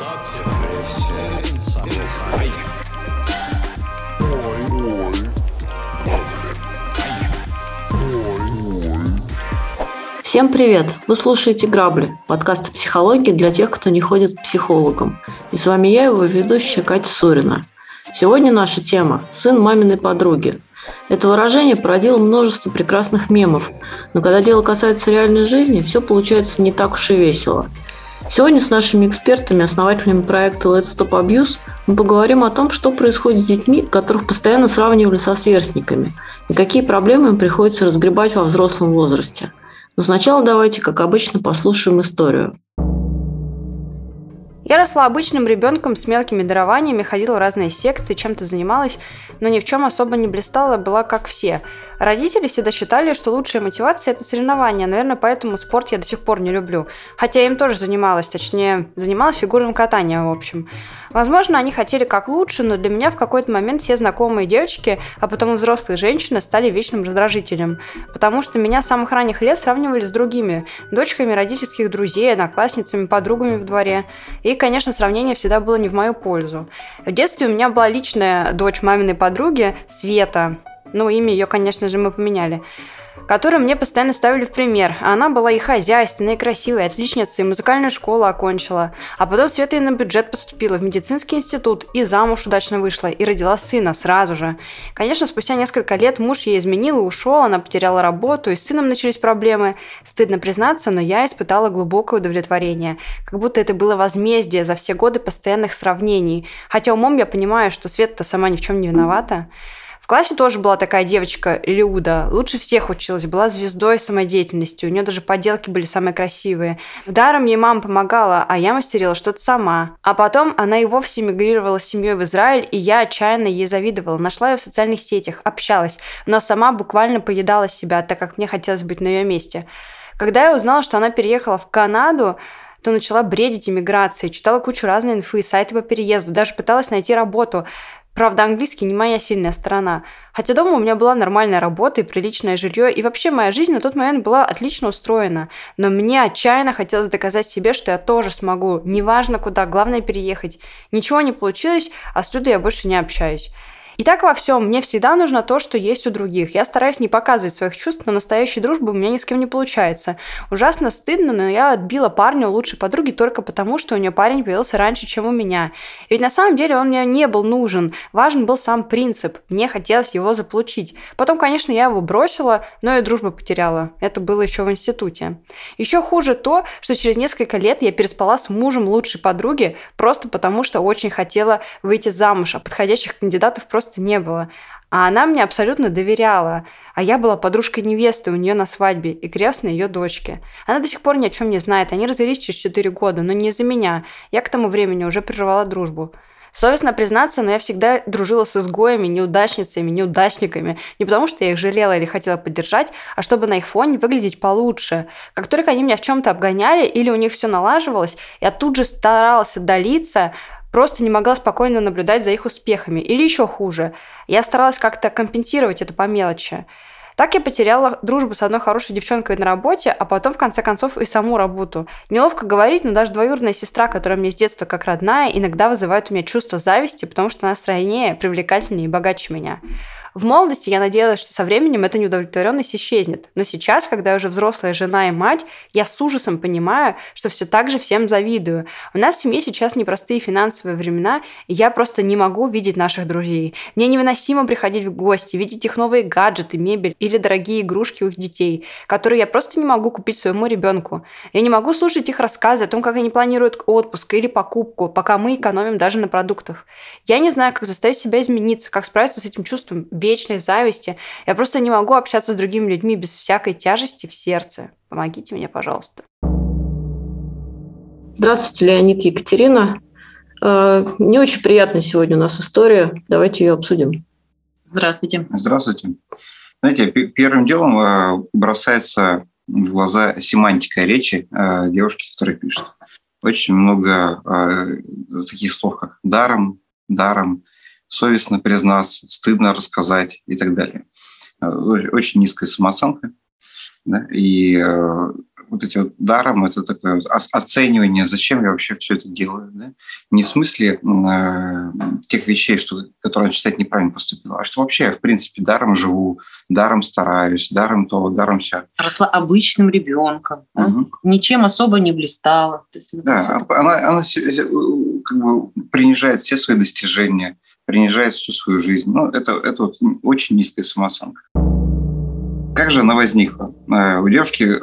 Всем привет! Вы слушаете «Грабли» – подкаст о психологии для тех, кто не ходит к психологам. И с вами я, его ведущая Катя Сурина. Сегодня наша тема – сын маминой подруги. Это выражение породило множество прекрасных мемов, но когда дело касается реальной жизни, все получается не так уж и весело. Сегодня с нашими экспертами, основателями проекта Let's Stop Abuse, мы поговорим о том, что происходит с детьми, которых постоянно сравнивали со сверстниками, и какие проблемы им приходится разгребать во взрослом возрасте – но сначала давайте, как обычно, послушаем историю. Я росла обычным ребенком с мелкими дарованиями, ходила в разные секции, чем-то занималась, но ни в чем особо не блистала, была как все. Родители всегда считали, что лучшая мотивация – это соревнования, наверное, поэтому спорт я до сих пор не люблю. Хотя я им тоже занималась, точнее, занималась фигурным катанием, в общем. Возможно, они хотели как лучше, но для меня в какой-то момент все знакомые девочки, а потом и взрослые женщины стали вечным раздражителем, потому что меня с самых ранних лет сравнивали с другими, дочками родительских друзей, одноклассницами, подругами в дворе. И, конечно, сравнение всегда было не в мою пользу. В детстве у меня была личная дочь маминой подруги Света. Ну, имя ее, конечно же, мы поменяли которую мне постоянно ставили в пример. Она была и хозяйственной, и красивой, отличницей, и музыкальную школу окончила. А потом Света и на бюджет поступила в медицинский институт, и замуж удачно вышла, и родила сына сразу же. Конечно, спустя несколько лет муж ей изменил и ушел, она потеряла работу, и с сыном начались проблемы. Стыдно признаться, но я испытала глубокое удовлетворение. Как будто это было возмездие за все годы постоянных сравнений. Хотя умом я понимаю, что Света-то сама ни в чем не виновата классе тоже была такая девочка, Люда. Лучше всех училась, была звездой самодеятельности. У нее даже поделки были самые красивые. Даром ей мама помогала, а я мастерила что-то сама. А потом она и вовсе мигрировала с семьей в Израиль, и я отчаянно ей завидовала. Нашла ее в социальных сетях, общалась, но сама буквально поедала себя, так как мне хотелось быть на ее месте. Когда я узнала, что она переехала в Канаду, то начала бредить иммиграцией, читала кучу разной инфы, сайты по переезду, даже пыталась найти работу. Правда, английский не моя сильная сторона. Хотя дома у меня была нормальная работа и приличное жилье, и вообще моя жизнь на тот момент была отлично устроена. Но мне отчаянно хотелось доказать себе, что я тоже смогу. Неважно куда, главное переехать. Ничего не получилось, а с Людой я больше не общаюсь. И так во всем. Мне всегда нужно то, что есть у других. Я стараюсь не показывать своих чувств, но настоящей дружбы у меня ни с кем не получается. Ужасно стыдно, но я отбила парня у лучшей подруги только потому, что у нее парень появился раньше, чем у меня. И ведь на самом деле он мне не был нужен. Важен был сам принцип. Мне хотелось его заполучить. Потом, конечно, я его бросила, но и дружбу потеряла. Это было еще в институте. Еще хуже то, что через несколько лет я переспала с мужем лучшей подруги просто потому, что очень хотела выйти замуж, а подходящих кандидатов просто просто не было. А она мне абсолютно доверяла. А я была подружкой невесты у нее на свадьбе и крестной ее дочки. Она до сих пор ни о чем не знает. Они развелись через 4 года, но не из-за меня. Я к тому времени уже прервала дружбу. Совестно признаться, но я всегда дружила с изгоями, неудачницами, неудачниками. Не потому, что я их жалела или хотела поддержать, а чтобы на их фоне выглядеть получше. Как только они меня в чем-то обгоняли или у них все налаживалось, я тут же старалась отдалиться, просто не могла спокойно наблюдать за их успехами. Или еще хуже, я старалась как-то компенсировать это по мелочи. Так я потеряла дружбу с одной хорошей девчонкой на работе, а потом, в конце концов, и саму работу. Неловко говорить, но даже двоюродная сестра, которая мне с детства как родная, иногда вызывает у меня чувство зависти, потому что она стройнее, привлекательнее и богаче меня. В молодости я надеялась, что со временем эта неудовлетворенность исчезнет. Но сейчас, когда я уже взрослая жена и мать, я с ужасом понимаю, что все так же всем завидую. У нас в семье сейчас непростые финансовые времена, и я просто не могу видеть наших друзей. Мне невыносимо приходить в гости, видеть их новые гаджеты, мебель или дорогие игрушки у их детей, которые я просто не могу купить своему ребенку. Я не могу слушать их рассказы о том, как они планируют отпуск или покупку, пока мы экономим даже на продуктах. Я не знаю, как заставить себя измениться, как справиться с этим чувством вечной зависти. Я просто не могу общаться с другими людьми без всякой тяжести в сердце. Помогите мне, пожалуйста. Здравствуйте, Леонид Екатерина. Э, не очень приятная сегодня у нас история. Давайте ее обсудим. Здравствуйте. Здравствуйте. Знаете, первым делом э, бросается в глаза семантика речи э, девушки, которая пишет. Очень много таких слов, как даром, даром, совестно признаться, стыдно рассказать и так далее. Э, очень низкая самооценка. Да? И э, вот эти вот даром, это такое вот оценивание, зачем я вообще все это делаю. Да? Не в смысле э, тех вещей, что, которые читать неправильно поступил, а что вообще я, в принципе, даром живу, даром стараюсь, даром то, даром все. Росла обычным ребенком, да? угу. ничем особо не блистала. есть, да, она, она как бы принижает все свои достижения, принижает всю свою жизнь. Ну, это, это вот очень низкая самооценка. Как же она возникла? Э, у девушки э,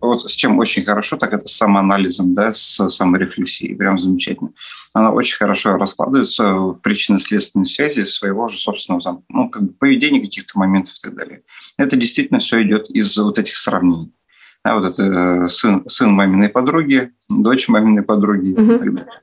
вот с чем очень хорошо, так это с самоанализом, да, с саморефлексией. Прям замечательно. Она очень хорошо раскладывается в причинно-следственной связи своего же собственного там, ну, как бы поведения каких-то моментов и так далее. Это действительно все идет из вот этих сравнений. Да, вот это э, сын, сын маминой подруги, дочь маминой подруги угу. и так далее.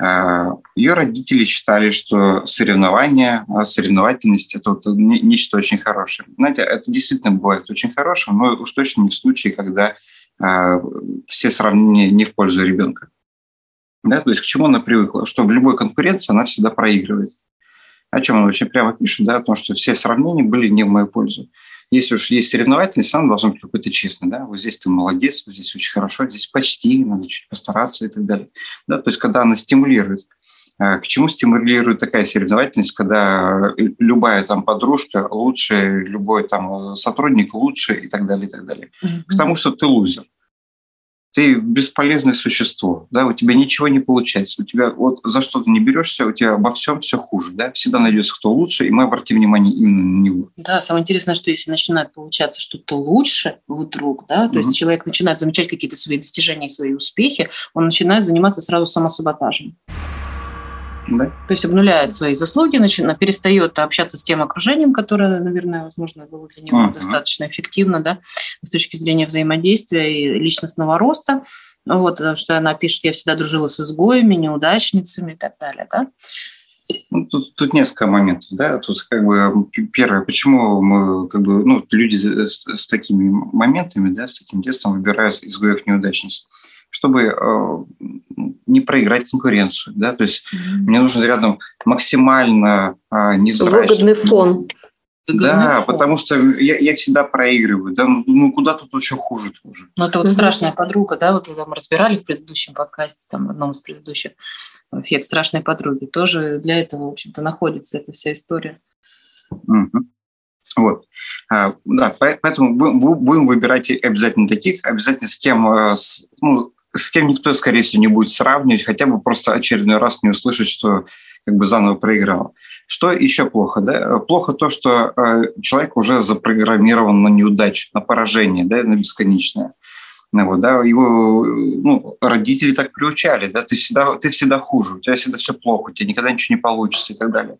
Э, Ее родители считали, что соревнование, а соревновательность – это вот нечто очень хорошее. Знаете, это действительно бывает очень хорошим, но уж точно не в случае, когда э, все сравнения не в пользу ребенка. Да, то есть к чему она привыкла? Что в любой конкуренции она всегда проигрывает. О чем она очень прямо пишет, да, о том, что все сравнения были не в мою пользу если уж есть соревновательность, она должна быть какой-то честный, да, вот здесь ты молодец, вот здесь очень хорошо, здесь почти, надо чуть постараться и так далее. Да, то есть когда она стимулирует. А к чему стимулирует такая соревновательность, когда любая там подружка лучше, любой там сотрудник лучше и так далее, и так далее. Mm-hmm. К тому, что ты лузер ты бесполезное существо, да, у тебя ничего не получается, у тебя вот за что ты не берешься, у тебя обо всем все хуже, да, всегда найдется кто лучше, и мы обратим внимание именно на него. Да, самое интересное, что если начинает получаться что-то лучше вдруг, да, то mm-hmm. есть человек начинает замечать какие-то свои достижения, свои успехи, он начинает заниматься сразу самосаботажем. Да. То есть обнуляет свои заслуги, начинает, перестает общаться с тем окружением, которое, наверное, возможно, было для него uh-huh. достаточно эффективно, да, с точки зрения взаимодействия и личностного роста. Вот, потому что она пишет, я всегда дружила с изгоями, неудачницами и так далее, да. Ну, тут, тут несколько моментов, да. Тут как бы первое, почему мы как бы ну люди с, с такими моментами, да, с таким детством выбирают изгоев неудачниц чтобы э, не проиграть конкуренцию. Да? То есть mm-hmm. мне нужен рядом максимально э, невзрачный... Выгодный фон. Да, потому что я, я всегда проигрываю. Да? Ну, ну куда тут еще хуже уже? Ну, это вот mm-hmm. страшная подруга, да, вот когда мы разбирали в предыдущем подкасте, там, в одном из предыдущих, эффект страшной подруги. Тоже для этого, в общем-то, находится эта вся история. Mm-hmm. Вот. А, да, поэтому будем выбирать обязательно таких, обязательно с кем, э, с, ну, с кем никто, скорее всего, не будет сравнивать, хотя бы просто очередной раз не услышать, что как бы заново проиграл. Что еще плохо? Да? Плохо то, что э, человек уже запрограммирован на неудачу, на поражение, да, на бесконечное. Ну, вот, да, его ну, родители так приучали, да, ты всегда, ты всегда хуже, у тебя всегда все плохо, у тебя никогда ничего не получится и так далее.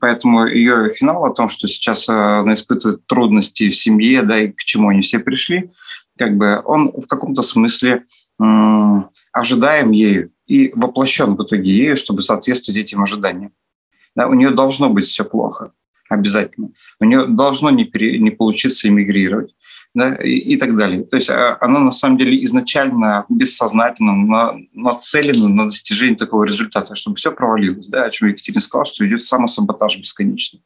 Поэтому ее финал о том, что сейчас э, она испытывает трудности в семье, да, и к чему они все пришли, как бы он в каком-то смысле ожидаем ею и воплощен в итоге ею, чтобы соответствовать этим ожиданиям. Да, у нее должно быть все плохо, обязательно. У нее должно не, пере, не получиться эмигрировать да, и, и так далее. То есть а, она на самом деле изначально бессознательно на, нацелена на достижение такого результата, чтобы все провалилось, да, о чем Екатерина сказала, что идет самосаботаж бесконечный.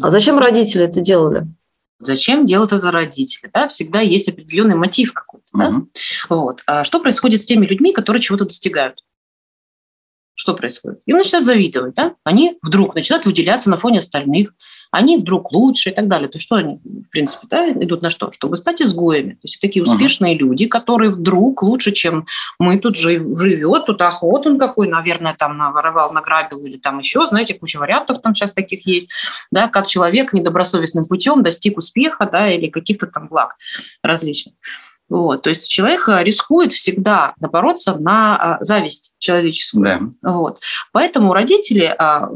А зачем родители это делали? Зачем делают это родители? Да? Всегда есть определенный мотив какой-то. Да? Угу. Вот. А что происходит с теми людьми, которые чего-то достигают? Что происходит? Им начинают завидовать. Да? Они вдруг начинают выделяться на фоне остальных они вдруг лучше и так далее. То есть что они, в принципе, да, идут на что? Чтобы стать изгоями. То есть такие успешные uh-huh. люди, которые вдруг лучше, чем мы тут живет, тут охот он какой, наверное, там наворовал, награбил или там еще, знаете, куча вариантов там сейчас таких есть, да, как человек недобросовестным путем достиг успеха, да, или каких-то там благ различных. Вот, то есть человек э, рискует всегда напороться на а, зависть человеческую. Да. Вот. Поэтому родители, а,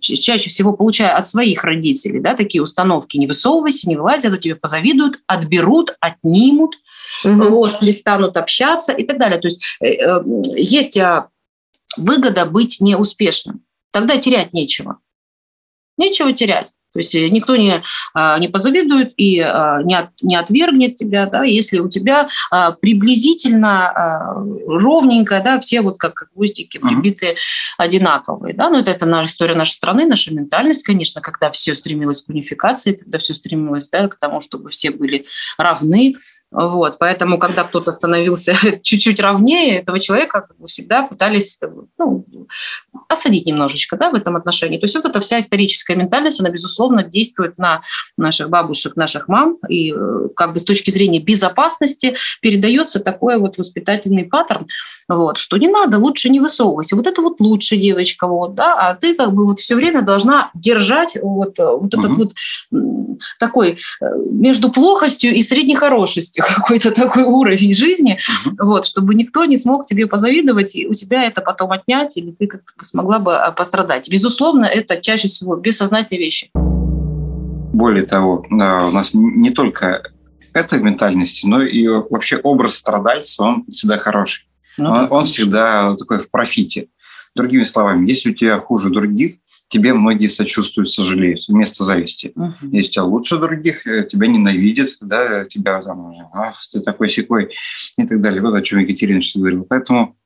чаще всего получая от своих родителей да, такие установки, не высовывайся, не вылази, а то тебе позавидуют, отберут, отнимут, угу. вот, перестанут общаться и так далее. То есть э, э, есть а, выгода быть неуспешным. Тогда терять нечего. Нечего терять. То есть э, никто не, а, не позавидует и а, не, от, не отвергнет тебя, да, если у тебя а, приблизительно ровненько, да, все вот как, как гвоздики прибитые одинаковые. Да, но это, это наша история нашей страны, наша ментальность, конечно, когда все стремилось к унификации, когда все стремилось да, к тому, чтобы все были равны, Вот, поэтому, когда кто-то становился чуть-чуть ровнее, этого человека как бы всегда пытались ну, осадить немножечко да, в этом отношении. То есть вот эта вся историческая ментальность, она, безусловно, действует на наших бабушек, наших мам, и э, как бы с точки зрения безопасности передается такой вот воспитательный паттерн, вот, что не надо, лучше не высовывайся. Вот это вот лучше, девочка, вот, да, а ты как бы вот все время должна держать вот, вот этот вот такой э, между плохостью и средней хорошестью какой-то такой уровень жизни, угу. вот, чтобы никто не смог тебе позавидовать и у тебя это потом отнять, или ты как-то смогла бы а, пострадать. Безусловно, это чаще всего бессознательные вещи. Более того, а, у нас не только это в ментальности, но и вообще образ страдальца, он всегда хороший. Ну, он, он всегда такой в профите. Другими словами, если у тебя хуже других, тебе многие сочувствуют, сожалеют, вместо зависти. Uh-huh. Если тебя лучше других, э, тебя ненавидят, да, тебя там, ах, ты такой секой и так далее. Вот о чем Екатерина сейчас говорила. Поэтому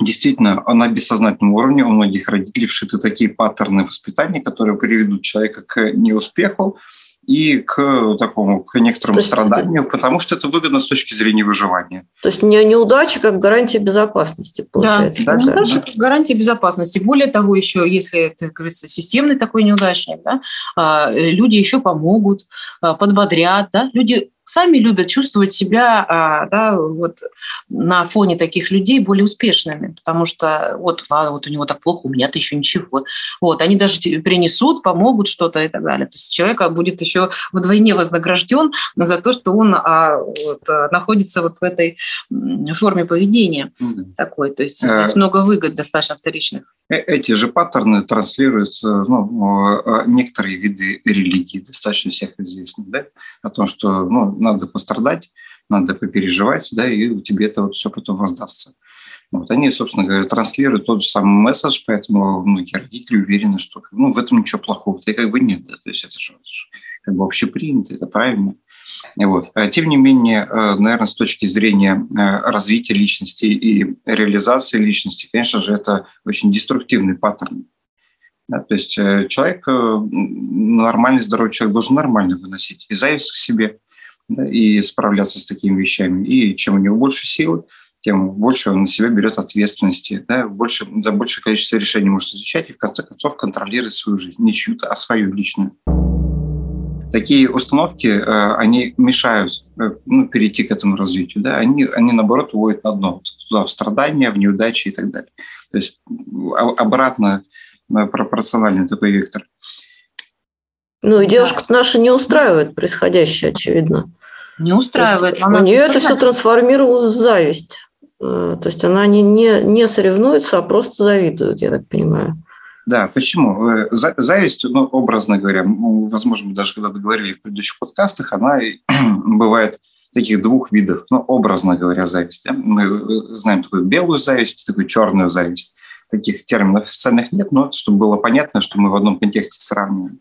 действительно на бессознательном уровне у многих родителей вшиты такие паттерны воспитания, которые приведут человека к неуспеху, и к такому, к некоторому есть, страданию, потому что это выгодно с точки зрения выживания. То есть не неудача как гарантия безопасности, получается. Да, да неудача как гарантия безопасности. Более того, еще, если это, как говорится, системный такой неудачник, да, а, люди еще помогут, а, подбодрят, да, люди сами любят чувствовать себя а, да, вот, на фоне таких людей более успешными, потому что вот, ладно, вот у него так плохо, у меня-то еще ничего. Вот, они даже принесут, помогут что-то и так далее. То есть человек будет еще вдвойне вознагражден за то, что он а, вот, находится вот в этой форме поведения mm-hmm. такой. То есть здесь а... много выгод достаточно вторичных. Э, эти же паттерны транслируются ну, некоторые виды религии, достаточно всех известны, да? о том, что ну, надо пострадать, надо попереживать, да, и у тебя это вот все потом воздастся. Вот они, собственно говоря, транслируют тот же самый месседж, поэтому многие родители уверены, что ну, в этом ничего плохого. Это как бы нет. Да? То есть это же как бы общепринято, это правильно. Вот. А тем не менее, э, наверное, с точки зрения э, развития личности и реализации личности, конечно же, это очень деструктивный паттерн. Да, то есть э, человек, нормальный, здоровый человек должен нормально выносить и зависть к себе, да, и справляться с такими вещами. И чем у него больше силы, тем больше он на себя берет ответственности, да, больше, за большее количество решений может отвечать и в конце концов контролировать свою жизнь, не чью-то, а свою личную такие установки, э, они мешают э, ну, перейти к этому развитию. Да? Они, они, наоборот, уводят на дно, туда, в страдания, в неудачи и так далее. То есть обратно э, пропорциональный такой вектор. Ну и девушка наша не устраивает происходящее, очевидно. Не устраивает. Есть, у нее это все трансформировалось в зависть. То есть она не, не, не соревнуется, а просто завидует, я так понимаю. Да, почему? Э, зависть, ну, образно говоря, возможно, даже когда говорили в предыдущих подкастах, она бывает таких двух видов, ну, образно говоря, зависть. Да? Мы э, знаем такую белую зависть, такую черную зависть. Таких терминов официальных нет, но чтобы было понятно, что мы в одном контексте сравниваем.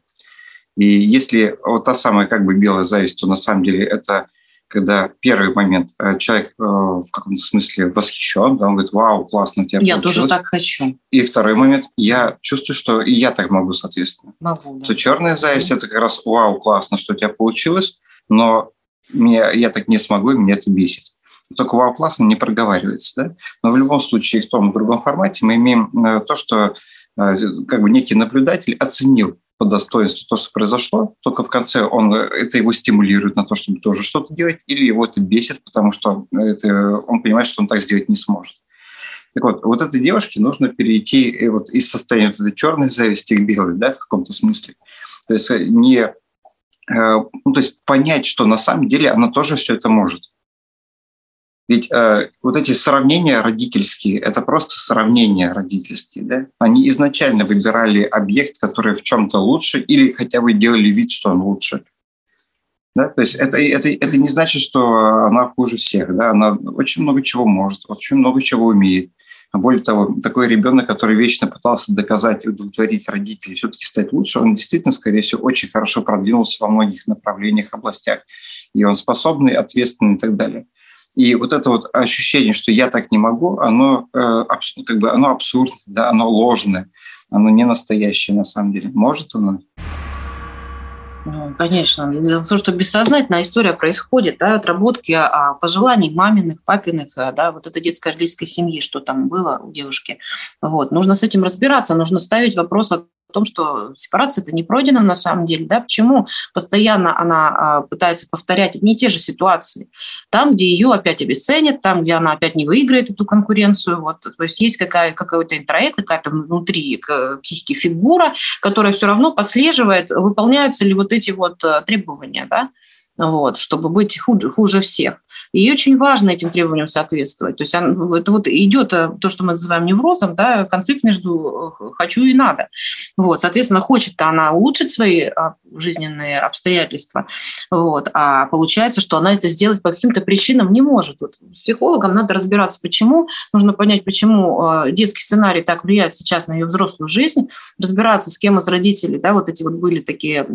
И если вот та самая как бы белая зависть, то на самом деле это когда первый момент э, человек э, в каком-то смысле восхищен, да, он говорит, вау, классно, у тебя Я получилось. тоже так хочу. И второй момент, я чувствую, что и я так могу, соответственно. Могу, да. То черная зависть это как раз, вау, классно, что у тебя получилось, но мне, я так не смогу, и меня это бесит. Только вау, классно не проговаривается. Да? Но в любом случае, в том и другом формате мы имеем э, то, что как бы некий наблюдатель оценил по достоинству то, что произошло, только в конце он, это его стимулирует на то, чтобы тоже что-то делать, или его это бесит, потому что это, он понимает, что он так сделать не сможет. Так вот, вот этой девушке нужно перейти э, вот из состояния вот этой черной зависти к белой, да, в каком-то смысле. То есть э, не, э, ну, то есть понять, что на самом деле она тоже все это может. Ведь э, вот эти сравнения родительские, это просто сравнения родительские. Да? Они изначально выбирали объект, который в чем-то лучше, или хотя бы делали вид, что он лучше. Да? То есть это, это, это не значит, что она хуже всех. Да? Она очень много чего может, очень много чего умеет. А более того, такой ребенок, который вечно пытался доказать и удовлетворить родителей, все-таки стать лучше, он действительно, скорее всего, очень хорошо продвинулся во многих направлениях, областях. И он способный, ответственный и так далее. И вот это вот ощущение, что я так не могу, оно, э, как бы, оно абсурдное, да, оно ложное, оно не настоящее на самом деле. Может оно? Ну, конечно. То, что бессознательная история происходит, да, отработки а, пожеланий маминых, папиных, а, да, вот этой детской родительской семьи, что там было у девушки. Вот. Нужно с этим разбираться, нужно ставить вопрос о том, что сепарация это не пройдена на самом деле, да, почему постоянно она а, пытается повторять и те же ситуации, там, где ее опять обесценят, там, где она опять не выиграет эту конкуренцию, вот, то есть есть какая, какой-то интроект, какая-то внутри психики фигура, которая все равно подслеживает, выполняются ли вот эти вот э, требования, да, вот, чтобы быть хуже, хуже всех. И очень важно этим требованиям соответствовать. То есть это вот идет э, то, что мы называем неврозом, да, конфликт между э, «хочу» и «надо». Вот, соответственно, хочет она улучшить свои а, жизненные обстоятельства, вот, а получается, что она это сделать по каким-то причинам не может. Вот с психологом надо разбираться, почему, нужно понять, почему э, детский сценарий так влияет сейчас на ее взрослую жизнь, разбираться, с кем из родителей, да, вот эти вот были такие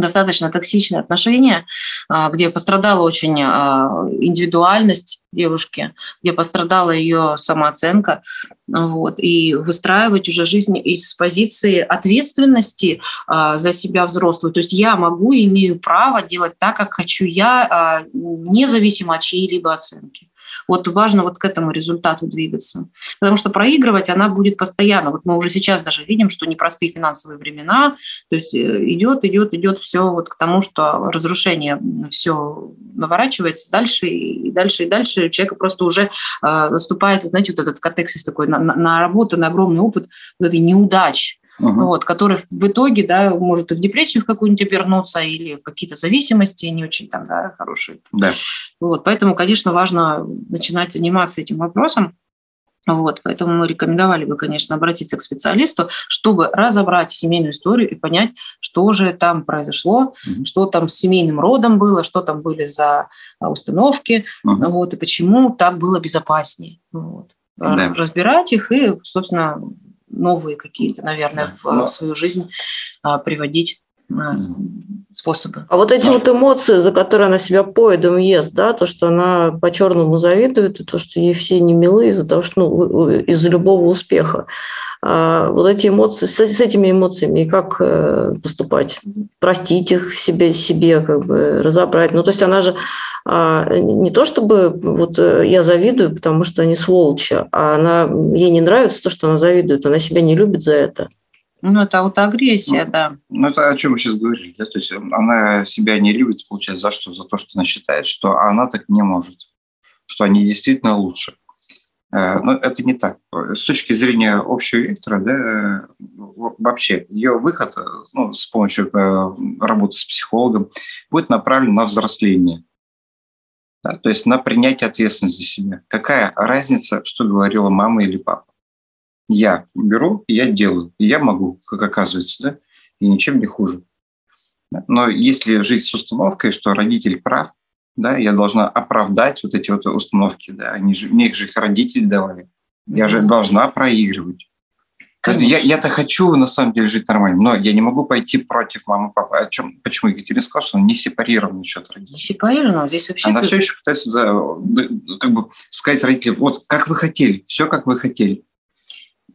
достаточно токсичные отношения, а, где пострадала очень а, индивидуальность девушки, где пострадала ее самооценка, вот, и выстраивать уже жизнь из позиции ответственности а, за себя взрослую. То есть я могу и имею право делать так, как хочу я, независимо от чьей-либо оценки. Вот важно вот к этому результату двигаться. Потому что проигрывать она будет постоянно. Вот мы уже сейчас даже видим, что непростые финансовые времена, то есть э, идет, идет, идет все вот к тому, что разрушение все наворачивается дальше и дальше и дальше. У человека просто уже э, наступает, вот, знаете, вот этот катексис такой, на, на на огромный опыт вот этой неудачи угу. вот, который в итоге да, может и в депрессию в какую-нибудь обернуться или в какие-то зависимости не очень там, да, хорошие. Да. Вот, поэтому, конечно, важно начинать заниматься этим вопросом. Вот, поэтому мы рекомендовали бы, конечно, обратиться к специалисту, чтобы разобрать семейную историю и понять, что же там произошло, mm что там с семейным родом было, что там были за а, установки, mm вот, и почему так было безопаснее. Вот. Да. Разбирать их и, собственно, новые какие-то, наверное, в, в свою жизнь а, приводить а, способы. А вот эти вот эмоции, за которые она себя поедом ест, да, то, что она по-черному завидует, и то, что ей все не милы из-за того, что ну, из-за любого успеха. А вот эти эмоции, с, с этими эмоциями, как э, поступать? Простить их себе, себе, как бы разобрать. Ну, то есть она же а, не то чтобы вот э, я завидую, потому что они сволочи, а она, ей не нравится то, что она завидует, она себя не любит за это. Ну, это аутоагрессия, ну, да. Ну, это о чем мы сейчас говорили. Да? То есть она себя не любит, получается, за что? За то, что она считает, что она так не может, что они действительно лучше. Э, но это не так. С точки зрения общего вектора, да, вообще ее выход ну, с помощью э, работы с психологом будет направлен на взросление. Да, то есть на принятие ответственности за себя. Какая разница, что говорила мама или папа? Я беру, я делаю, и я могу, как оказывается, да, и ничем не хуже. Но если жить с установкой, что родитель прав, да, я должна оправдать вот эти вот установки, да, они же, мне их же их родители давали. Я же должна проигрывать. Я, я-то хочу на самом деле жить нормально, но я не могу пойти против мамы и папы. О чем, почему Екатерина сказала, что он не сепарирован еще от родителей? Не сепарирован, здесь вообще... Она ты... все еще пытается да, как бы сказать родителям, вот как вы хотели, все как вы хотели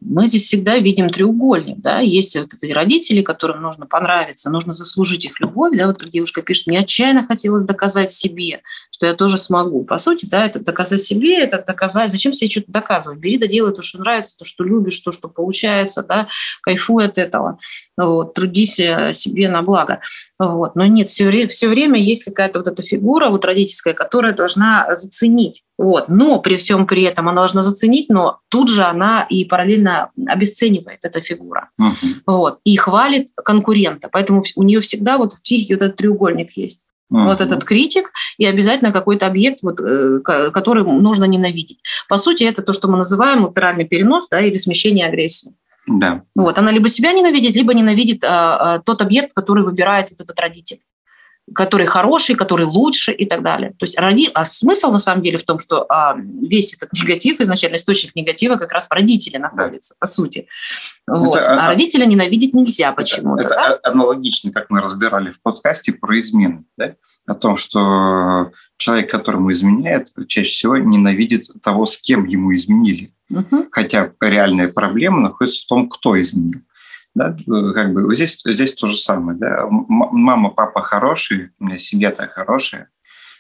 мы здесь всегда видим треугольник, да, есть вот эти родители, которым нужно понравиться, нужно заслужить их любовь, да, вот как девушка пишет, мне отчаянно хотелось доказать себе, что я тоже смогу. По сути, да, это доказать себе, это доказать, зачем себе что-то доказывать? Бери да делай то, что нравится, то, что любишь, то, что получается, да, кайфуй от этого, вот, трудись э, себе на благо. Вот. Но нет, все время, все время есть какая-то вот эта фигура вот родительская, которая должна заценить. Вот. Но при всем при этом она должна заценить, но тут же она и параллельно обесценивает эта фигура. Uh-huh. Вот. И хвалит конкурента. Поэтому у нее всегда вот в психике вот этот треугольник есть. Uh-huh. Вот этот критик и обязательно какой-то объект, вот, э, который нужно ненавидеть. По сути, это то, что мы называем латеральный перенос да, или смещение агрессии. Да. Вот, она либо себя ненавидит, либо ненавидит а, а, тот объект, который выбирает вот этот родитель который хороший, который лучше и так далее. То есть роди... а смысл на самом деле в том, что а, весь этот негатив, изначально источник негатива как раз в родителе находится, да. по сути. Вот. Это, а, а родителя ненавидеть нельзя почему-то. Это, это да? аналогично, как мы разбирали в подкасте про измены. Да? О том, что человек, которому изменяет, чаще всего ненавидит того, с кем ему изменили. Угу. Хотя реальная проблема находится в том, кто изменил. Да? Как бы здесь, здесь то же самое. Да? Мама, папа хорошие, у меня семья-то хорошая.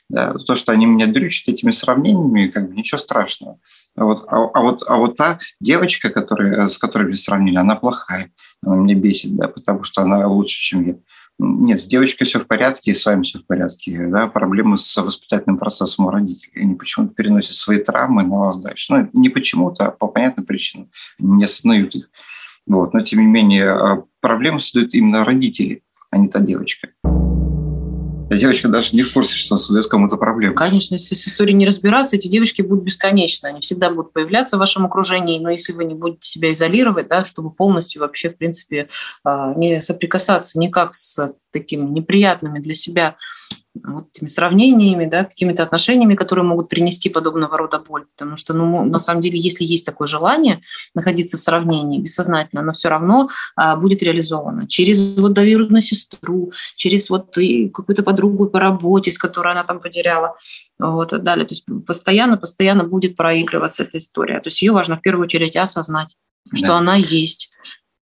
Да? То, что они меня дрючат этими сравнениями, как бы ничего страшного. А вот, а, а, вот, а вот та девочка, которая, с которой меня сравнили, она плохая. Она меня бесит, да, потому что она лучше, чем я. Нет, с девочкой все в порядке, и с вами все в порядке. Да? Проблемы с воспитательным процессом у родителей. Они почему-то переносят свои травмы на вас дальше. Ну, не почему-то, а по понятным причинам. Не осознают их. Вот. Но, тем не менее, а, проблемы создают именно родители, а не та девочка. Эта девочка даже не в курсе, что он создает кому-то проблему. Конечно, если с историей не разбираться, эти девочки будут бесконечны. Они всегда будут появляться в вашем окружении, но если вы не будете себя изолировать, да, чтобы полностью вообще, в принципе, а, не соприкасаться никак с такими неприятными для себя вот этими сравнениями, да, какими-то отношениями, которые могут принести подобного рода боль. Потому что, ну, на самом деле, если есть такое желание находиться в сравнении бессознательно, оно все равно а, будет реализовано через вот доверие на сестру, через вот какую-то подругу по работе, с которой она там потеряла, вот, и далее. То есть постоянно, постоянно будет проигрываться эта история. То есть ее важно в первую очередь осознать, да. что она есть.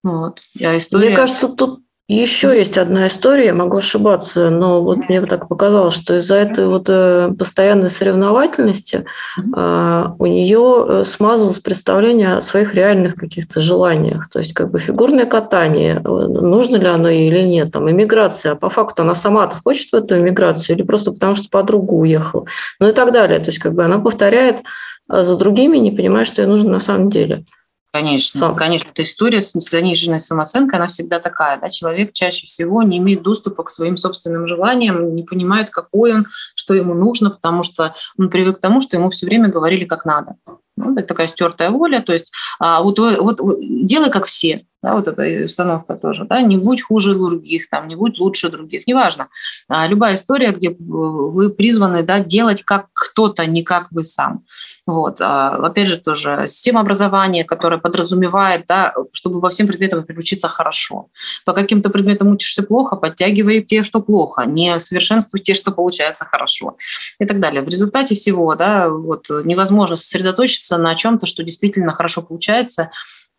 Вот. А история... Мне кажется, тут еще есть одна история, могу ошибаться, но вот мне так показалось, что из-за этой вот э, постоянной соревновательности э, у нее э, смазалось представление о своих реальных каких-то желаниях. То есть как бы фигурное катание, нужно ли оно ей или нет, там иммиграция, а по факту она сама-то хочет в эту иммиграцию или просто потому, что подруга уехала, ну и так далее. То есть как бы она повторяет за другими, не понимая, что ей нужно на самом деле. Конечно, Сам. конечно, эта история с заниженной самооценкой, она всегда такая. Да? Человек чаще всего не имеет доступа к своим собственным желаниям, не понимает, какой он, что ему нужно, потому что он привык к тому, что ему все время говорили, как надо. Ну, это такая стертая воля, то есть а, вот, вот, вот делай как все, да, вот эта установка тоже, да, не будь хуже других, там, не будь лучше других, неважно. А, любая история, где вы призваны, да, делать как кто-то, не как вы сам. Вот. А, опять же, тоже система образования, которая подразумевает, да, чтобы во всем предметам приучиться хорошо. По каким-то предметам учишься плохо, подтягивай те, что плохо, не совершенствуй те, что получается хорошо и так далее. В результате всего, да, вот невозможно сосредоточиться сосредоточиться на чем-то, что действительно хорошо получается,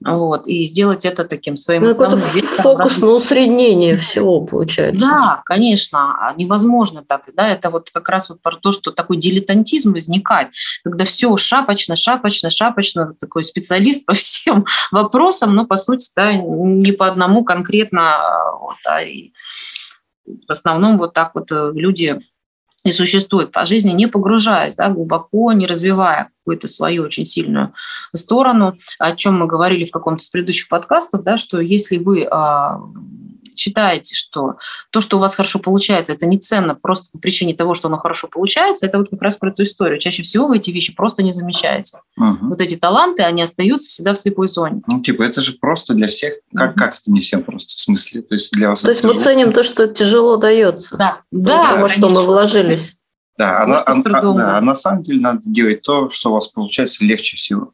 вот, и сделать это таким своим ну, основным фокус на усреднение всего получается. Да, конечно, а невозможно так. Да, это вот как раз вот про то, что такой дилетантизм возникает, когда все шапочно, шапочно, шапочно, такой специалист по всем вопросам, но по сути, да, не по одному конкретно, а, вот, а и в основном вот так вот э, люди и существует по жизни, не погружаясь да, глубоко, не развивая какую-то свою очень сильную сторону, о чем мы говорили в каком-то из предыдущих подкастов, да, что если вы а, считаете, что то, что у вас хорошо получается, это не ценно просто по причине того, что оно хорошо получается, это вот как раз про эту историю. Чаще всего вы эти вещи просто не замечаете. Угу. Вот эти таланты, они остаются всегда в слепой зоне. Ну, типа, это же просто для всех. Как, угу. как это не всем просто в смысле? То есть для вас То есть мы ценим то, что тяжело дается. Да, да. Потому что мы вложились. Да, а, а, да, а на самом деле надо делать то, что у вас получается легче всего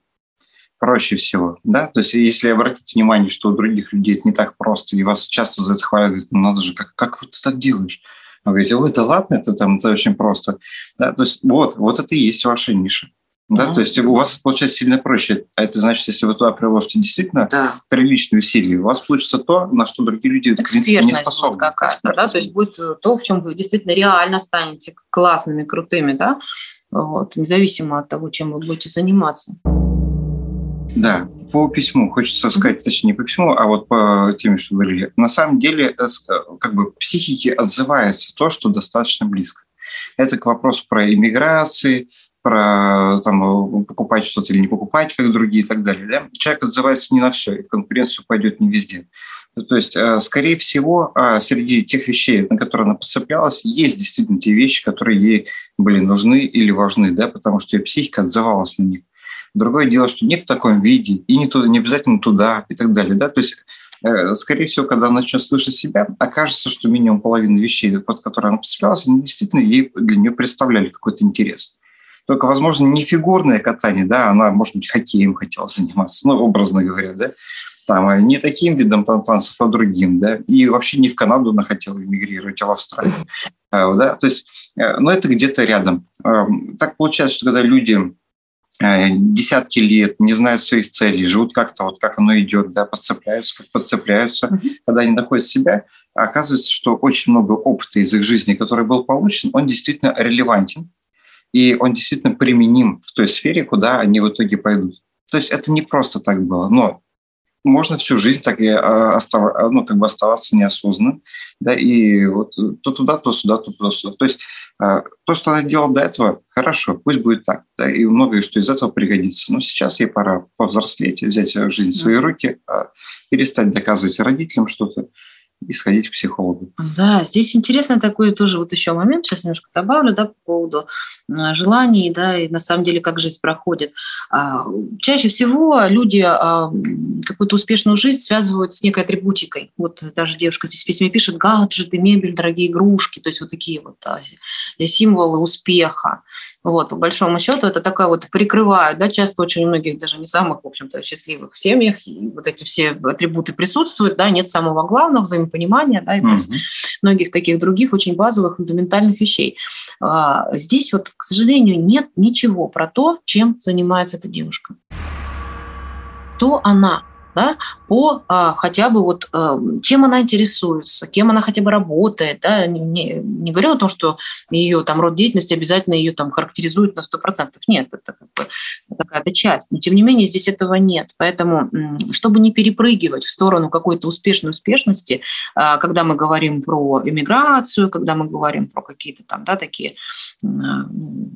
проще всего. Да? То есть если обратить внимание, что у других людей это не так просто, и вас часто за это хвалят, говорят, ну надо же, как, как ты так делаешь? Вы говорите, ой, да ладно, это там это очень просто. Да? То есть вот, вот это и есть ваша ниша. Да, mm-hmm. то есть у вас получается сильно проще. А это значит, если вы туда приложите действительно да. приличные усилия, у вас получится то, на что другие люди в принципе не способны. какая-то, да, то есть будет то, в чем вы действительно реально станете классными, крутыми, да, вот, независимо от того, чем вы будете заниматься. Да, по письму хочется сказать, точнее не по письму, а вот по теме, что говорили. На самом деле, э, э, как бы психике отзывается то, что достаточно близко. Это к вопросу про иммиграции, про там, покупать что-то или не покупать, как другие и так далее. Да? Человек отзывается не на все, и в конкуренцию пойдет не везде. То есть, э, скорее всего, среди тех вещей, на которые она подцеплялась, есть действительно те вещи, которые ей были нужны или важны, да, потому что ее психика отзывалась на них. Другое дело, что не в таком виде, и не, туда, не обязательно туда, и так далее. Да? То есть, э, скорее всего, когда она начнет слышать себя, окажется, что минимум половина вещей, под которые она подцеплялась, они действительно ей, для нее представляли какой-то интерес. Только, возможно, не фигурное катание, да, она, может быть, хоккеем хотела заниматься, ну, образно говоря, да, там, э, не таким видом танцев, а другим, да, и вообще не в Канаду она хотела эмигрировать, а в Австралию, э, да, то есть, но это где-то рядом. Так получается, что когда люди э, десятки лет, не знают своих целей, живут как-то вот как оно идет, да, подцепляются, как подцепляются. Mm-hmm. Когда они находят себя, оказывается, что очень много опыта из их жизни, который был получен, он действительно релевантен, и он действительно применим в той сфере, куда они в итоге пойдут. То есть это не просто так было, но можно всю жизнь так и а, остав... А, ну, как бы оставаться неосознанным, да, и вот то туда, то сюда, то туда, сюда. То есть а, то, что она делала до этого, хорошо, пусть будет так, да, и многое, что из этого пригодится. Но сейчас ей пора повзрослеть, взять жизнь в свои руки, перестать доказывать родителям что-то, и сходить к психологу. Да, здесь интересный такой тоже вот еще момент, сейчас немножко добавлю, да, по поводу желаний, да, и на самом деле как жизнь проходит. А, чаще всего люди а, какую-то успешную жизнь связывают с некой атрибутикой. Вот даже девушка здесь в письме пишет гаджеты, мебель, дорогие игрушки, то есть вот такие вот символы успеха. Вот, по большому счету это такая вот прикрывают, да, часто очень многих даже не самых, в общем-то, счастливых семьях вот эти все атрибуты присутствуют, да, нет самого главного взаимодействия понимания, да, и mm-hmm. многих таких других очень базовых, фундаментальных вещей. А, здесь вот, к сожалению, нет ничего про то, чем занимается эта девушка. Кто она? Да, по а, хотя бы вот а, чем она интересуется, кем она хотя бы работает, да, не, не, не говорю о том, что ее там род деятельности обязательно ее там характеризует на 100%. Нет, это как бы такая-то часть. Но тем не менее здесь этого нет. Поэтому, чтобы не перепрыгивать в сторону какой-то успешной успешности, а, когда мы говорим про иммиграцию, когда мы говорим про какие-то там, да, такие а,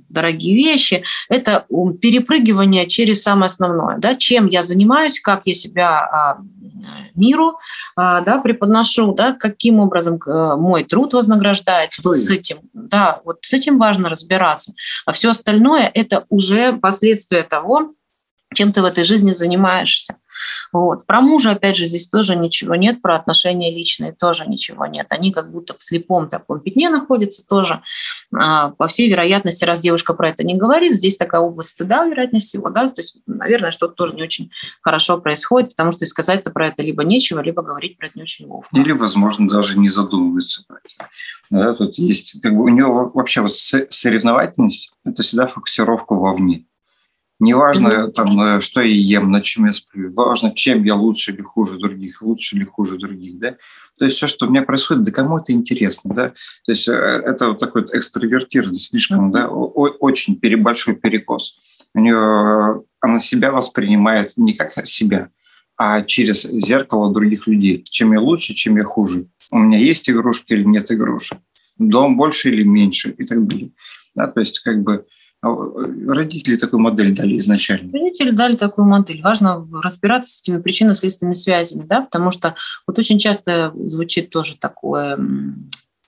дорогие вещи, это перепрыгивание через самое основное, да, чем я занимаюсь, как я себя а, миру, а, да, преподношу, да, каким образом э, мой труд вознаграждается. Вот с этим, да, вот с этим важно разбираться. А все остальное – это уже последствия того, чем ты в этой жизни занимаешься. Вот. Про мужа, опять же, здесь тоже ничего нет, про отношения личные тоже ничего нет. Они как будто в слепом таком пятне находятся тоже. А, по всей вероятности, раз девушка про это не говорит, здесь такая область стыда, вероятнее всего, да, то есть, наверное, что-то тоже не очень хорошо происходит, потому что сказать-то про это либо нечего, либо говорить про это не очень ловко. Или, возможно, даже не задумывается про это. Да, тут есть, как бы у него вообще вот соревновательность – это всегда фокусировка вовне. Неважно, там, э, что я ем, на чем я сплю, важно, чем я лучше или хуже других, лучше или хуже других, да. То есть все, что у меня происходит, да кому это интересно, да. То есть э, это вот такой вот экстравертированный, слишком, да, очень перебольшой перекос. У нее она себя воспринимает не как себя, а через зеркало других людей. Чем я лучше, чем я хуже. У меня есть игрушки или нет игрушек. Дом больше или меньше и так далее. Да, то есть как бы родители такую модель дали изначально. Родители дали такую модель. Важно разбираться с этими причинно-следственными связями, да, потому что вот очень часто звучит тоже такое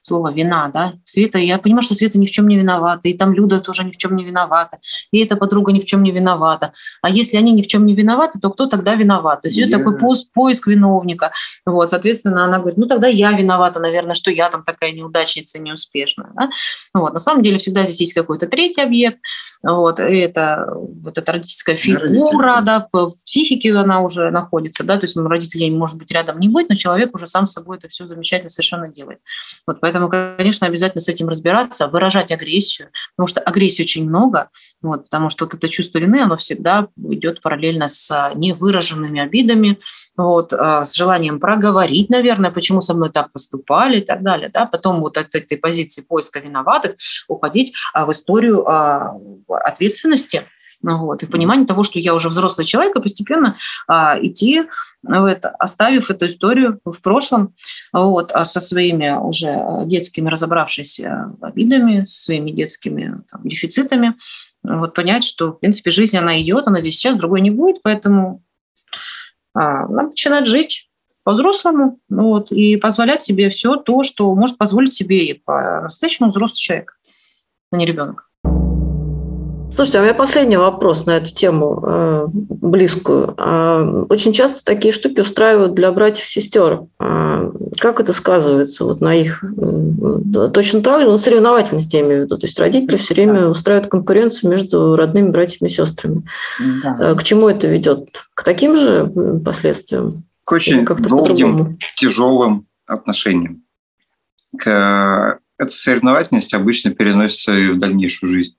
слово вина, да, Света, я понимаю, что Света ни в чем не виновата, и там Люда тоже ни в чем не виновата, и эта подруга ни в чем не виновата. А если они ни в чем не виноваты, то кто тогда виноват? То есть yeah. такой поиск, поиск виновника. Вот, соответственно, она говорит, ну тогда я виновата, наверное, что я там такая неудачница, неуспешная. Да? Вот, на самом деле всегда здесь есть какой-то третий объект, вот, это вот эта родительская фигура, да, в, в психике она уже находится, да, то есть родителей может быть рядом не быть, но человек уже сам с собой это все замечательно совершенно делает. Вот поэтому Поэтому, конечно, обязательно с этим разбираться, выражать агрессию, потому что агрессии очень много, вот, потому что вот это чувство вины, оно всегда идет параллельно с невыраженными обидами, вот, а, с желанием проговорить, наверное, почему со мной так поступали и так далее. Да? Потом вот от этой позиции поиска виноватых уходить а, в историю а, ответственности, вот, и в понимании того, что я уже взрослый человек, и постепенно а, идти в это, оставив эту историю в прошлом, вот, а со своими уже детскими разобравшись обидами, своими детскими там, дефицитами, вот понять, что, в принципе, жизнь, она идет, она здесь сейчас, другой не будет, поэтому а, надо начинать жить по-взрослому вот, и позволять себе все то, что может позволить себе и по-настоящему взрослый человек, а не ребенок. Слушайте, а у меня последний вопрос на эту тему э, близкую. Э, очень часто такие штуки устраивают для братьев и сестер. Э, как это сказывается вот на их э, точно так же, ну, соревновательность я имею в виду. То есть родители все время устраивают конкуренцию между родными братьями и сестрами. Да. Э, к чему это ведет? К таким же последствиям? К очень долгим, тяжелым отношениям. К... Эта соревновательность обычно переносится и в дальнейшую жизнь.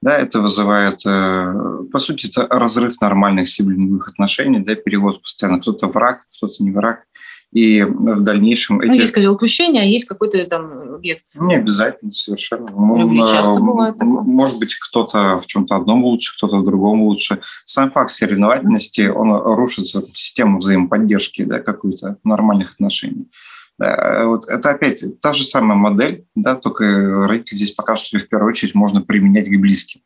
Да, это вызывает, э, по сути, это разрыв нормальных сиблинговых отношений, да, перевод постоянно. Кто-то враг, кто-то не враг. И в дальнейшем... Ну, эти... есть, сказал, упущение, а есть какой-то там объект. Не обязательно, совершенно. Любви часто бывает такое. Может быть, кто-то в чем-то одном лучше, кто-то в другом лучше. Сам факт соревновательности, он рушит систему взаимоподдержки, да, какую-то нормальных отношений. Да, вот это опять та же самая модель, да, только родители здесь покажут, что в первую очередь можно применять к близким.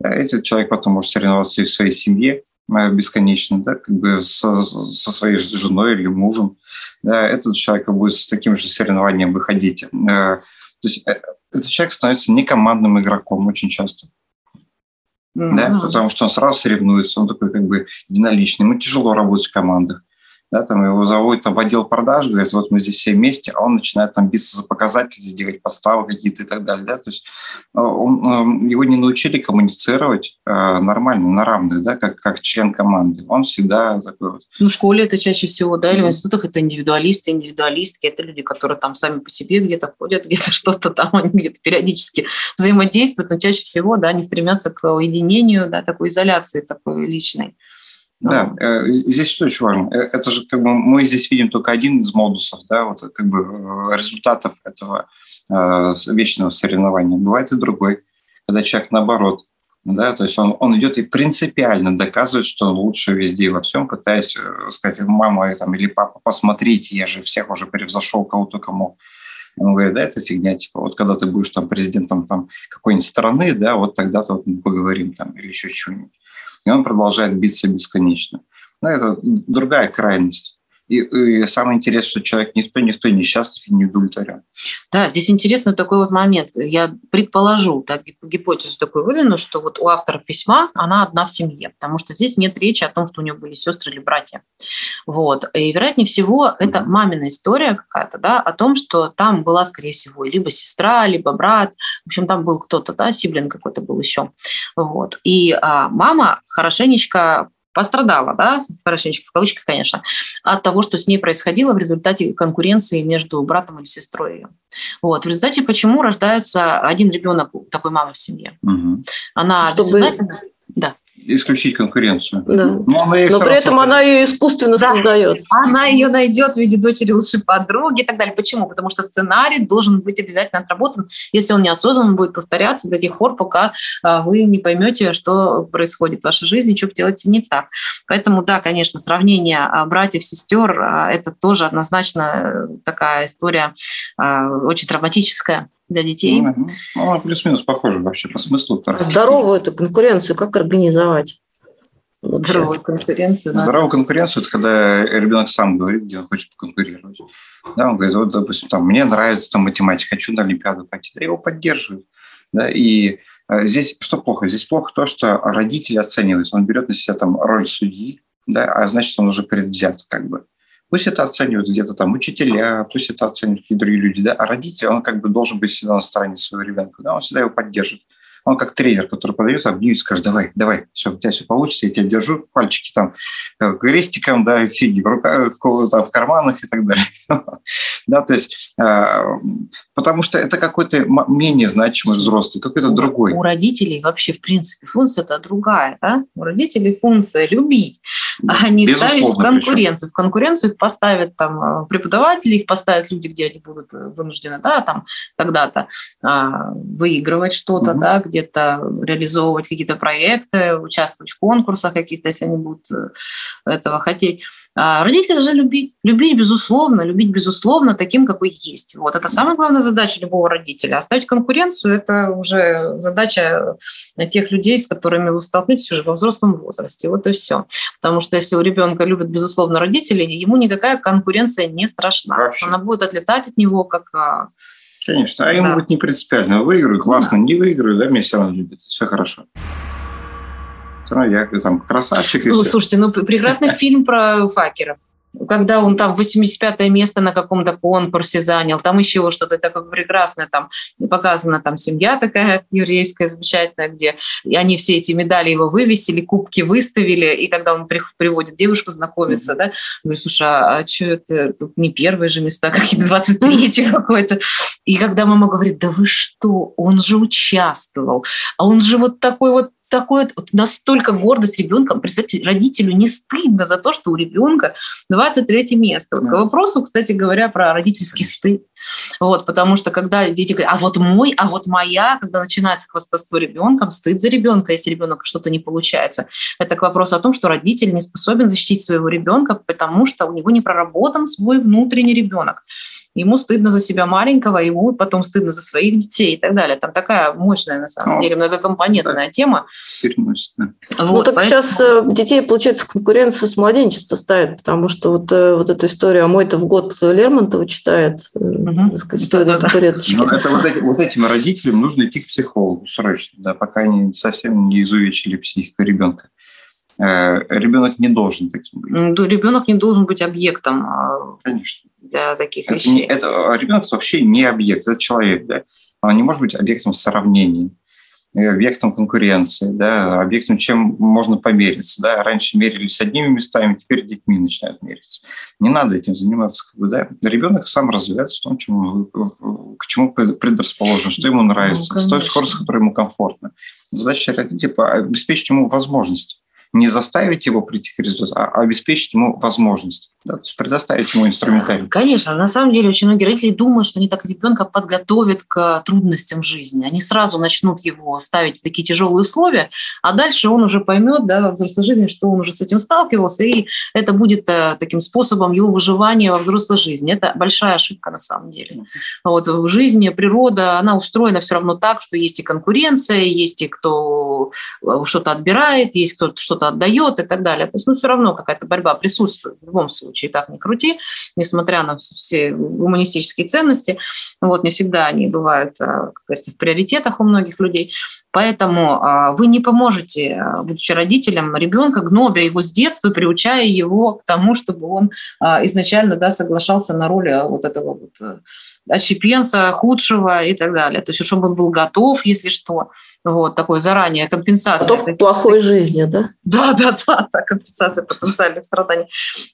Да, этот человек потом может соревноваться и в своей семье, бесконечно, да, как бы со, со своей женой или мужем. Да, этот человек будет с таким же соревнованием выходить. Э, то есть э, этот человек становится не командным игроком очень часто. Mm-hmm. Да, потому что он сразу соревнуется, он такой как бы единоличный. Ему тяжело работать в командах да, там его зовут там, в отдел продаж, говорят, вот мы здесь все вместе, а он начинает там биться за показатели, делать поставы какие-то и так далее. Да? То есть э, он, э, его не научили коммуницировать э, нормально, на равных, да, как, как член команды. Он всегда такой вот. Ну, в школе это чаще всего, да, или в институтах это индивидуалисты, индивидуалистки, это люди, которые там сами по себе где-то ходят, где-то что-то там, они где-то периодически взаимодействуют, но чаще всего, да, они стремятся к уединению, да, такой изоляции такой личной. Да, э, здесь что очень важно? Э, это же как бы мы здесь видим только один из модусов, да, вот как бы э, результатов этого вечного соревнования. Бывает и другой, когда человек наоборот, да, то есть он, он идет и принципиально доказывает, что он лучше везде и во всем, пытаясь сказать, мама там, или папа, посмотрите, я же всех уже превзошел, кого только мог. Он говорит, да, это фигня, типа, вот когда ты будешь там президентом там какой-нибудь страны, да, вот тогда-то вот мы поговорим там или еще чего-нибудь и он продолжает биться бесконечно. Но это другая крайность. И, и самое интересное, что человек никто, никто не счастлив и не удовлетворен. Да, здесь интересный такой вот момент. Я предположу, так, гипотезу такую выдвину, что вот у автора письма она одна в семье, потому что здесь нет речи о том, что у нее были сестры или братья. Вот. И, вероятнее всего, это мамина история какая-то, да, о том, что там была, скорее всего, либо сестра, либо брат, в общем, там был кто-то, да, сиблин какой-то был еще. Вот. И а, мама хорошенечко пострадала, да, хорошенечко в кавычках, конечно, от того, что с ней происходило в результате конкуренции между братом или сестрой ее. Вот. В результате почему рождается один ребенок у такой мамы в семье? Угу. Она Чтобы... бессознательно... Исключить конкуренцию. Да. Но, она Но при этом создает. она ее искусственно да. создает. Она ее найдет в виде дочери лучшей подруги и так далее. Почему? Потому что сценарий должен быть обязательно отработан. Если он неосознанно он будет повторяться до тех пор, пока а, вы не поймете, что происходит в вашей жизни, что вы делаете не так. Поэтому, да, конечно, сравнение а, братьев, сестер а, – это тоже однозначно э, такая история очень травматическая для детей. Ну, ну, плюс-минус похоже вообще по смыслу. А здоровую эту конкуренцию как организовать? Здоровую конкуренцию. Да. Здоровую конкуренцию – это когда ребенок сам говорит, где он хочет конкурировать. Да, он говорит, вот, допустим, там, мне нравится там, математика, хочу на Олимпиаду пойти. Да, его поддерживают. Да, и а, здесь что плохо? Здесь плохо то, что родители оценивают. Он берет на себя там роль судьи, да, а значит, он уже предвзят как бы. Пусть это оценивают где-то там учителя, пусть это оценивают какие-то другие люди, да, а родитель, он как бы должен быть всегда на стороне своего ребенка, да, он всегда его поддержит. Он как тренер, который подает, обнимет, скажет, давай, давай, все, у тебя все получится, я тебя держу, пальчики там э, крестиком, да, фиги в руках, в, карманах и так далее. да, то есть, э, потому что это какой-то менее значимый взрослый, какой-то другой. У родителей вообще, в принципе, функция-то другая, да? У родителей функция любить, а не ставить в конкуренцию. Причем. В конкуренцию их поставят там э, преподаватели, их поставят люди, где они будут вынуждены, да, там когда-то а, выигрывать что-то, угу. да, где-то реализовывать какие-то проекты, участвовать в конкурсах каких-то, если они будут э, этого хотеть. А родители должны любить. Любить, безусловно, любить, безусловно, таким, какой есть. Вот. Это самая главная задача любого родителя. Оставить конкуренцию – это уже задача тех людей, с которыми вы столкнетесь уже во взрослом возрасте. Вот и все. Потому что если у ребенка любят, безусловно, родители, ему никакая конкуренция не страшна. Вообще. Она будет отлетать от него, как а, Конечно, а ему да. будет не принципиально. Выиграю, классно, да. не выиграю, да, меня все равно любят, все хорошо. Равно я там красавчик. Ну, слушайте, ну прекрасный фильм про факеров. когда он там 85 место на каком-то конкурсе занял, там еще что-то такое прекрасное, там показана там семья такая еврейская замечательная, где и они все эти медали его вывесили, кубки выставили, и когда он приводит девушку знакомиться, да, говорит, слушай, а, а что это, тут не первые же места, какие-то 23 какой-то. И когда мама говорит, да вы что, он же участвовал, а он же вот такой вот такое вот настолько гордость ребенком. Представьте, родителю не стыдно за то, что у ребенка 23 место. Вот к вопросу, кстати говоря, про родительский стыд. Вот, потому что когда дети говорят, а вот мой, а вот моя, когда начинается хвастовство ребенком, стыд за ребенка, если ребенок что-то не получается. Это к вопросу о том, что родитель не способен защитить своего ребенка, потому что у него не проработан свой внутренний ребенок ему стыдно за себя маленького, ему потом стыдно за своих детей и так далее. Там такая мощная, на самом О, деле, многокомпонентная да. тема. Переносит, да. Вот, ну, так поэтому... сейчас э, детей, получается, в конкуренцию с младенчества ставят, потому что вот, э, вот эта история «А мой-то в год Лермонтова читает, угу. так сказать, да, да, да. Ну, это вот, эти, вот этим родителям нужно идти к психологу срочно, да, пока они совсем не изувечили психику ребенка ребенок не должен таким быть. Ну, ребенок не должен быть объектом. А, Конечно для таких это вещей. Не, это, ребенок вообще не объект, это человек, да. Он не может быть объектом сравнения, э, объектом конкуренции, да, объектом, чем можно помериться. Да. Раньше мерились одними местами, теперь детьми начинают мериться. Не надо этим заниматься. Как бы, да. Ребенок сам развивается в том, чем, к чему предрасположен, что ему нравится, ну, с той скоростью, которая ему комфортна. Задача родителей – обеспечить ему возможность не заставить его прийти к результату, а обеспечить ему возможность, да, то есть предоставить ему инструментарий. Конечно, на самом деле очень многие родители думают, что они так ребенка подготовят к трудностям жизни. Они сразу начнут его ставить в такие тяжелые условия, а дальше он уже поймет да, во взрослой жизни, что он уже с этим сталкивался, и это будет э, таким способом его выживания во взрослой жизни. Это большая ошибка на самом деле. Вот в жизни природа, она устроена все равно так, что есть и конкуренция, есть и кто э, что-то отбирает, есть кто-то что-то отдает и так далее. То есть, ну, все равно какая-то борьба присутствует в любом случае, как ни крути, несмотря на все гуманистические ценности. Вот, не всегда они бывают, а, как говорится, в приоритетах у многих людей. Поэтому а, вы не поможете, а, будучи родителем ребенка, гнобя его с детства, приучая его к тому, чтобы он изначально да, соглашался на роль вот этого вот отщепенца, худшего и так далее. То есть, чтобы он был готов, если что, вот, такой заранее компенсация. Готов к плохой жизни, да? Да, да, да, да, компенсация потенциальных страданий.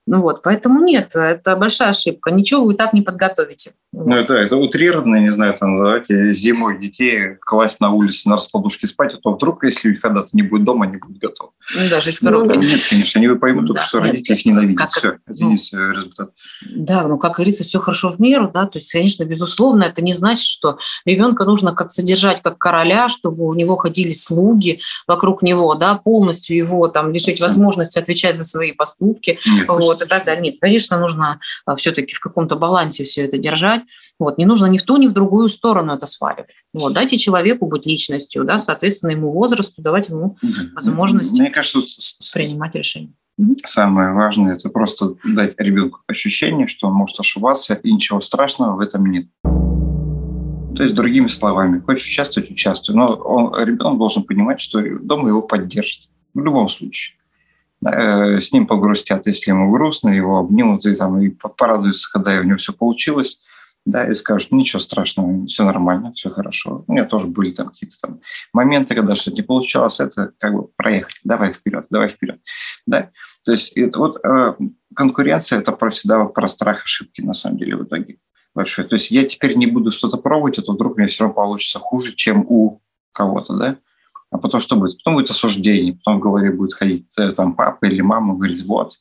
Ну вот, поэтому нет, это большая ошибка. Ничего вы так не подготовите. Ну, это, это утрированно, не знаю, там, давайте зимой детей класть на улице на раскладушке спать, а то вдруг, если у них когда-то не будет дома, они будут готовы. Ну, да, жить в коробке. Ну, нет, конечно, они поймут только, да, что нет, родители их ненавидят. Как, все, это ну, результат. Да, ну, как говорится, все хорошо в меру, да, то есть, конечно, безусловно, это не значит, что ребенка нужно как содержать как короля, чтобы у него ходили слуги вокруг него, да, полностью его там лишить возможности отвечать за свои поступки, нет, вот, и так далее. Нет, конечно, нужно а, все-таки в каком-то балансе все это держать. Вот, не нужно ни в ту, ни в другую сторону это сваливать. Вот, дайте человеку быть личностью, да, соответственно, ему возрасту, давать ему возможность Мне кажется, принимать решения. Самое важное – это просто дать ребенку ощущение, что он может ошибаться, и ничего страшного в этом нет. То есть, другими словами, хочешь участвовать – участвуй. Но он, ребенок должен понимать, что дома его поддержат. В любом случае. Э, с ним погрустят, если ему грустно, его обнимут и, там, и порадуются, когда у него все получилось, да, и скажут, ничего страшного, все нормально, все хорошо. У меня тоже были там какие-то там моменты, когда что-то не получалось, это как бы проехали, давай вперед, давай вперед, да. То есть это вот э, конкуренция – это про всегда про страх ошибки на самом деле в итоге большой. То есть я теперь не буду что-то пробовать, а то вдруг меня все равно получится хуже, чем у кого-то, да а потом что будет? Потом будет осуждение, потом в голове будет ходить э, там папа или мама, говорит, вот,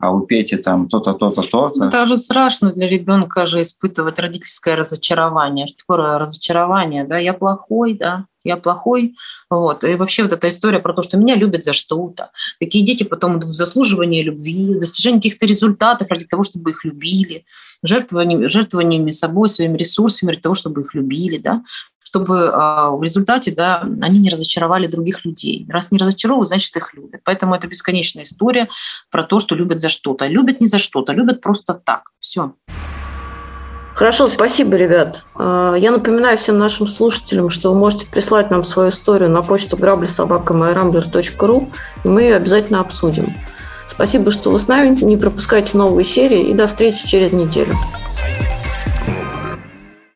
а у Пети там то-то, то-то, то-то. Это же страшно для ребенка же испытывать родительское разочарование. Что такое разочарование? Да, я плохой, да, я плохой. Вот. И вообще вот эта история про то, что меня любят за что-то. Такие дети потом идут в заслуживание любви, в достижение каких-то результатов ради того, чтобы их любили, жертвованиями, жертвованиями собой, своими ресурсами ради того, чтобы их любили. Да? Чтобы а, в результате да, они не разочаровали других людей. Раз не разочаровывают, значит, их любят. Поэтому это бесконечная история про то, что любят за что-то. Любят не за что-то, любят просто так. Все. Хорошо, спасибо, ребят. А, я напоминаю всем нашим слушателям, что вы можете прислать нам свою историю на почту граблесобакамайрамблер.ру, и мы ее обязательно обсудим. Спасибо, что вы с нами. Не пропускайте новые серии и до встречи через неделю.